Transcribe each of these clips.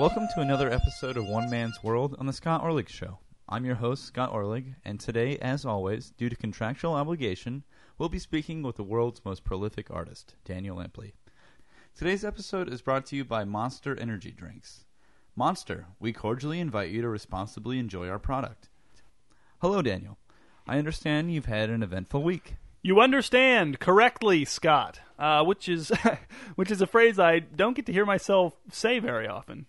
Welcome to another episode of One Man's World on the Scott Orlig Show. I'm your host, Scott Orlig, and today, as always, due to contractual obligation, we'll be speaking with the world's most prolific artist, Daniel Lampley. Today's episode is brought to you by Monster Energy Drinks. Monster, we cordially invite you to responsibly enjoy our product. Hello, Daniel. I understand you've had an eventful week. You understand correctly, Scott, uh, which is which is a phrase I don't get to hear myself say very often.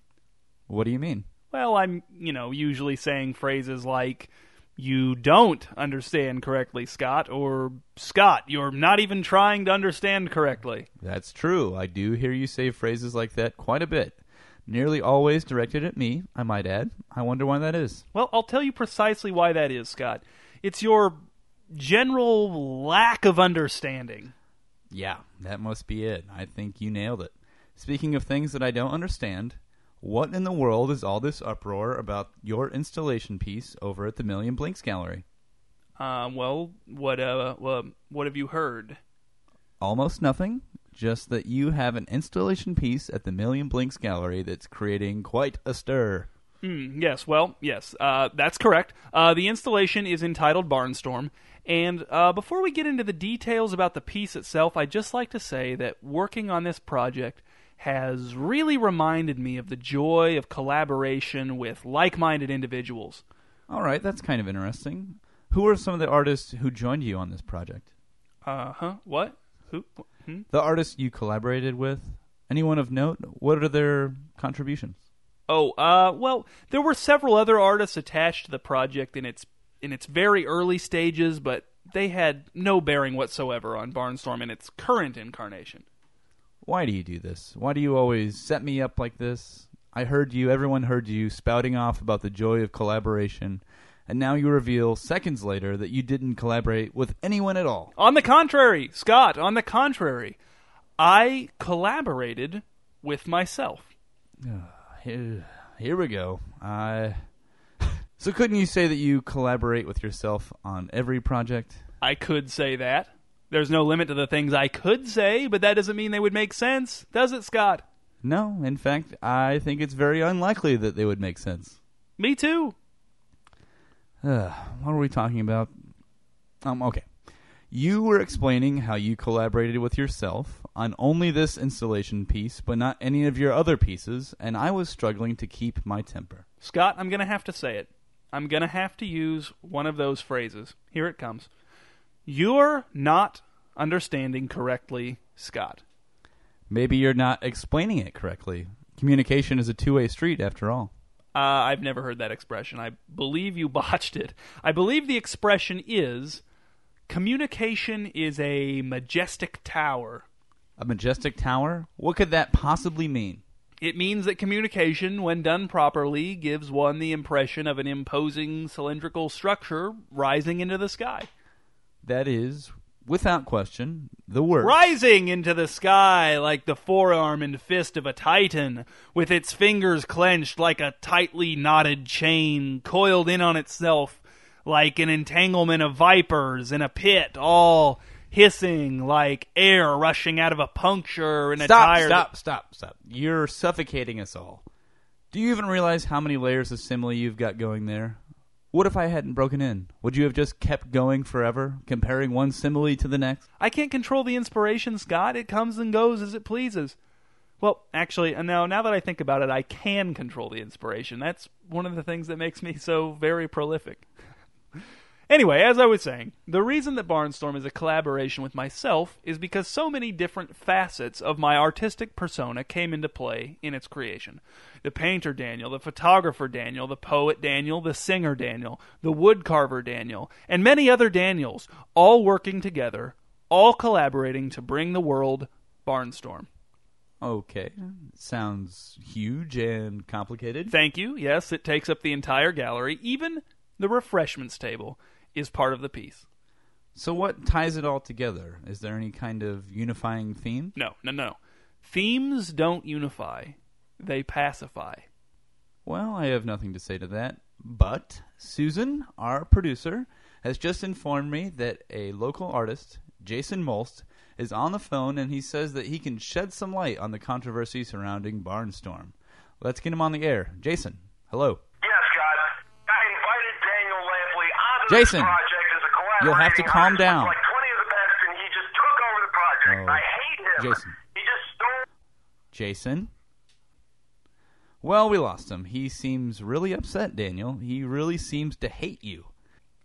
What do you mean? Well, I'm you know usually saying phrases like "You don't understand correctly, Scott," or "Scott, you're not even trying to understand correctly." That's true. I do hear you say phrases like that quite a bit. Nearly always directed at me, I might add. I wonder why that is. Well, I'll tell you precisely why that is, Scott. It's your general lack of understanding. Yeah, that must be it. I think you nailed it. Speaking of things that I don't understand, what in the world is all this uproar about your installation piece over at the Million Blinks Gallery? Uh, well, what uh, well, what have you heard? Almost nothing. Just that you have an installation piece at the Million Blinks Gallery that's creating quite a stir. Mm, yes, well, yes, uh, that's correct. Uh, the installation is entitled Barnstorm. And uh, before we get into the details about the piece itself, I'd just like to say that working on this project has really reminded me of the joy of collaboration with like minded individuals. All right, that's kind of interesting. Who are some of the artists who joined you on this project? Uh huh. What? Who? Hmm? The artists you collaborated with? Anyone of note? What are their contributions? Oh, uh, well, there were several other artists attached to the project in its in its very early stages, but they had no bearing whatsoever on Barnstorm in its current incarnation. Why do you do this? Why do you always set me up like this? I heard you, everyone heard you spouting off about the joy of collaboration, and now you reveal seconds later that you didn't collaborate with anyone at all. On the contrary, Scott, on the contrary, I collaborated with myself. Here, here we go. I. so couldn't you say that you collaborate with yourself on every project? I could say that. There's no limit to the things I could say, but that doesn't mean they would make sense, does it, Scott? No, in fact, I think it's very unlikely that they would make sense. Me too. Uh, what were we talking about? Um, okay. You were explaining how you collaborated with yourself on only this installation piece, but not any of your other pieces, and I was struggling to keep my temper. Scott, I'm going to have to say it. I'm going to have to use one of those phrases. Here it comes. You're not understanding correctly, Scott. Maybe you're not explaining it correctly. Communication is a two way street, after all. Uh, I've never heard that expression. I believe you botched it. I believe the expression is communication is a majestic tower. A majestic tower? What could that possibly mean? It means that communication, when done properly, gives one the impression of an imposing cylindrical structure rising into the sky. That is, without question, the word. Rising into the sky like the forearm and fist of a titan, with its fingers clenched like a tightly knotted chain, coiled in on itself like an entanglement of vipers in a pit, all hissing like air rushing out of a puncture in a Stop, tire. stop, stop, stop. You're suffocating us all. Do you even realize how many layers of simile you've got going there? What if I hadn't broken in? Would you have just kept going forever, comparing one simile to the next? I can't control the inspiration, Scott. It comes and goes as it pleases. Well, actually, uh, now now that I think about it, I can control the inspiration. That's one of the things that makes me so very prolific. Anyway, as I was saying, the reason that Barnstorm is a collaboration with myself is because so many different facets of my artistic persona came into play in its creation. The painter Daniel, the photographer Daniel, the poet Daniel, the singer Daniel, the woodcarver Daniel, and many other Daniels, all working together, all collaborating to bring the world Barnstorm. Okay. Sounds huge and complicated. Thank you. Yes, it takes up the entire gallery. Even the refreshments table is part of the piece. So, what ties it all together? Is there any kind of unifying theme? No, no, no. Themes don't unify, they pacify. Well, I have nothing to say to that. But Susan, our producer, has just informed me that a local artist, Jason Molst, is on the phone and he says that he can shed some light on the controversy surrounding Barnstorm. Let's get him on the air. Jason, hello. Yes, Scott. I invited Daniel Lampley onto Jason, project as a collaborating you'll have to calm down. Like 20 of the best, and he just took over the project. Oh. I hate him. Jason. He just stole. Jason? Well, we lost him. He seems really upset, Daniel. He really seems to hate you.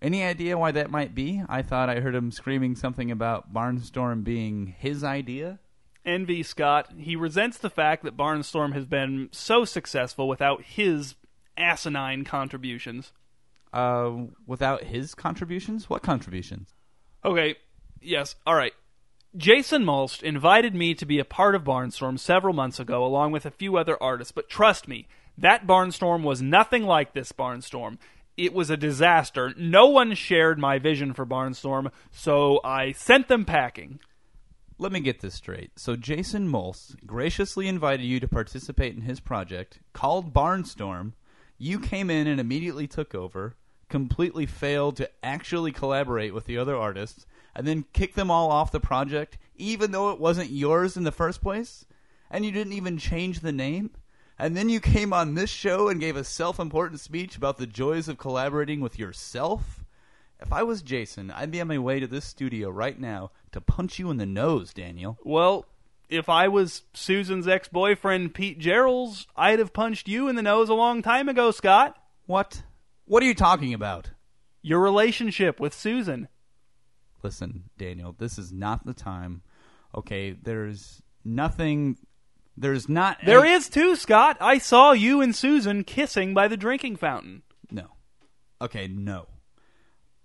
Any idea why that might be? I thought I heard him screaming something about Barnstorm being his idea. Envy Scott. He resents the fact that Barnstorm has been so successful without his asinine contributions. Uh, without his contributions? What contributions? Okay, yes, all right. Jason Mulst invited me to be a part of Barnstorm several months ago, along with a few other artists, but trust me, that Barnstorm was nothing like this Barnstorm. It was a disaster. No one shared my vision for Barnstorm, so I sent them packing. Let me get this straight. So Jason Mulse graciously invited you to participate in his project called Barnstorm. You came in and immediately took over, completely failed to actually collaborate with the other artists, and then kicked them all off the project, even though it wasn't yours in the first place? And you didn't even change the name? And then you came on this show and gave a self important speech about the joys of collaborating with yourself? If I was Jason, I'd be on my way to this studio right now to punch you in the nose, Daniel. Well, if I was Susan's ex boyfriend, Pete Geralds, I'd have punched you in the nose a long time ago, Scott. What? What are you talking about? Your relationship with Susan. Listen, Daniel, this is not the time. Okay, there's nothing. There's not. There any- is too, Scott. I saw you and Susan kissing by the drinking fountain. No. Okay, no.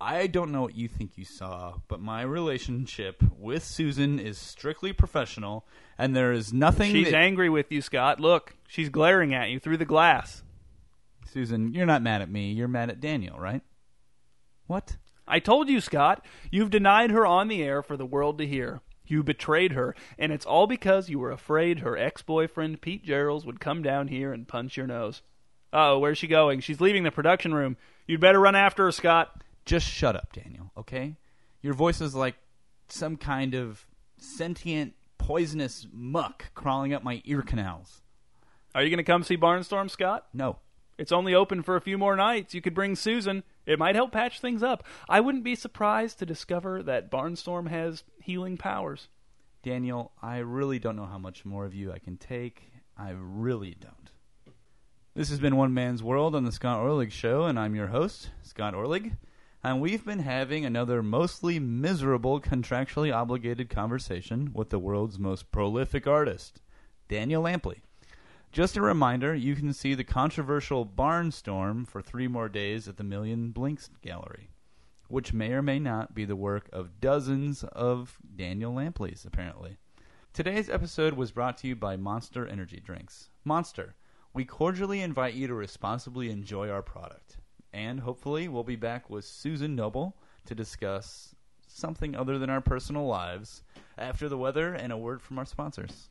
I don't know what you think you saw, but my relationship with Susan is strictly professional, and there is nothing. She's that- angry with you, Scott. Look, she's glaring at you through the glass. Susan, you're not mad at me. You're mad at Daniel, right? What? I told you, Scott. You've denied her on the air for the world to hear. You betrayed her, and it's all because you were afraid her ex boyfriend, Pete Geralds, would come down here and punch your nose. Oh, where's she going? She's leaving the production room. You'd better run after her, Scott. Just shut up, Daniel, okay? Your voice is like some kind of sentient, poisonous muck crawling up my ear canals. Are you going to come see Barnstorm, Scott? No. It's only open for a few more nights. You could bring Susan. It might help patch things up. I wouldn't be surprised to discover that Barnstorm has healing powers. Daniel, I really don't know how much more of you I can take. I really don't. This has been One Man's World on the Scott Orlig Show, and I'm your host, Scott Orlig. And we've been having another mostly miserable, contractually obligated conversation with the world's most prolific artist, Daniel Lampley. Just a reminder, you can see the controversial Barnstorm for three more days at the Million Blinks Gallery, which may or may not be the work of dozens of Daniel Lampleys, apparently. Today's episode was brought to you by Monster Energy Drinks. Monster, we cordially invite you to responsibly enjoy our product. And hopefully, we'll be back with Susan Noble to discuss something other than our personal lives after the weather and a word from our sponsors.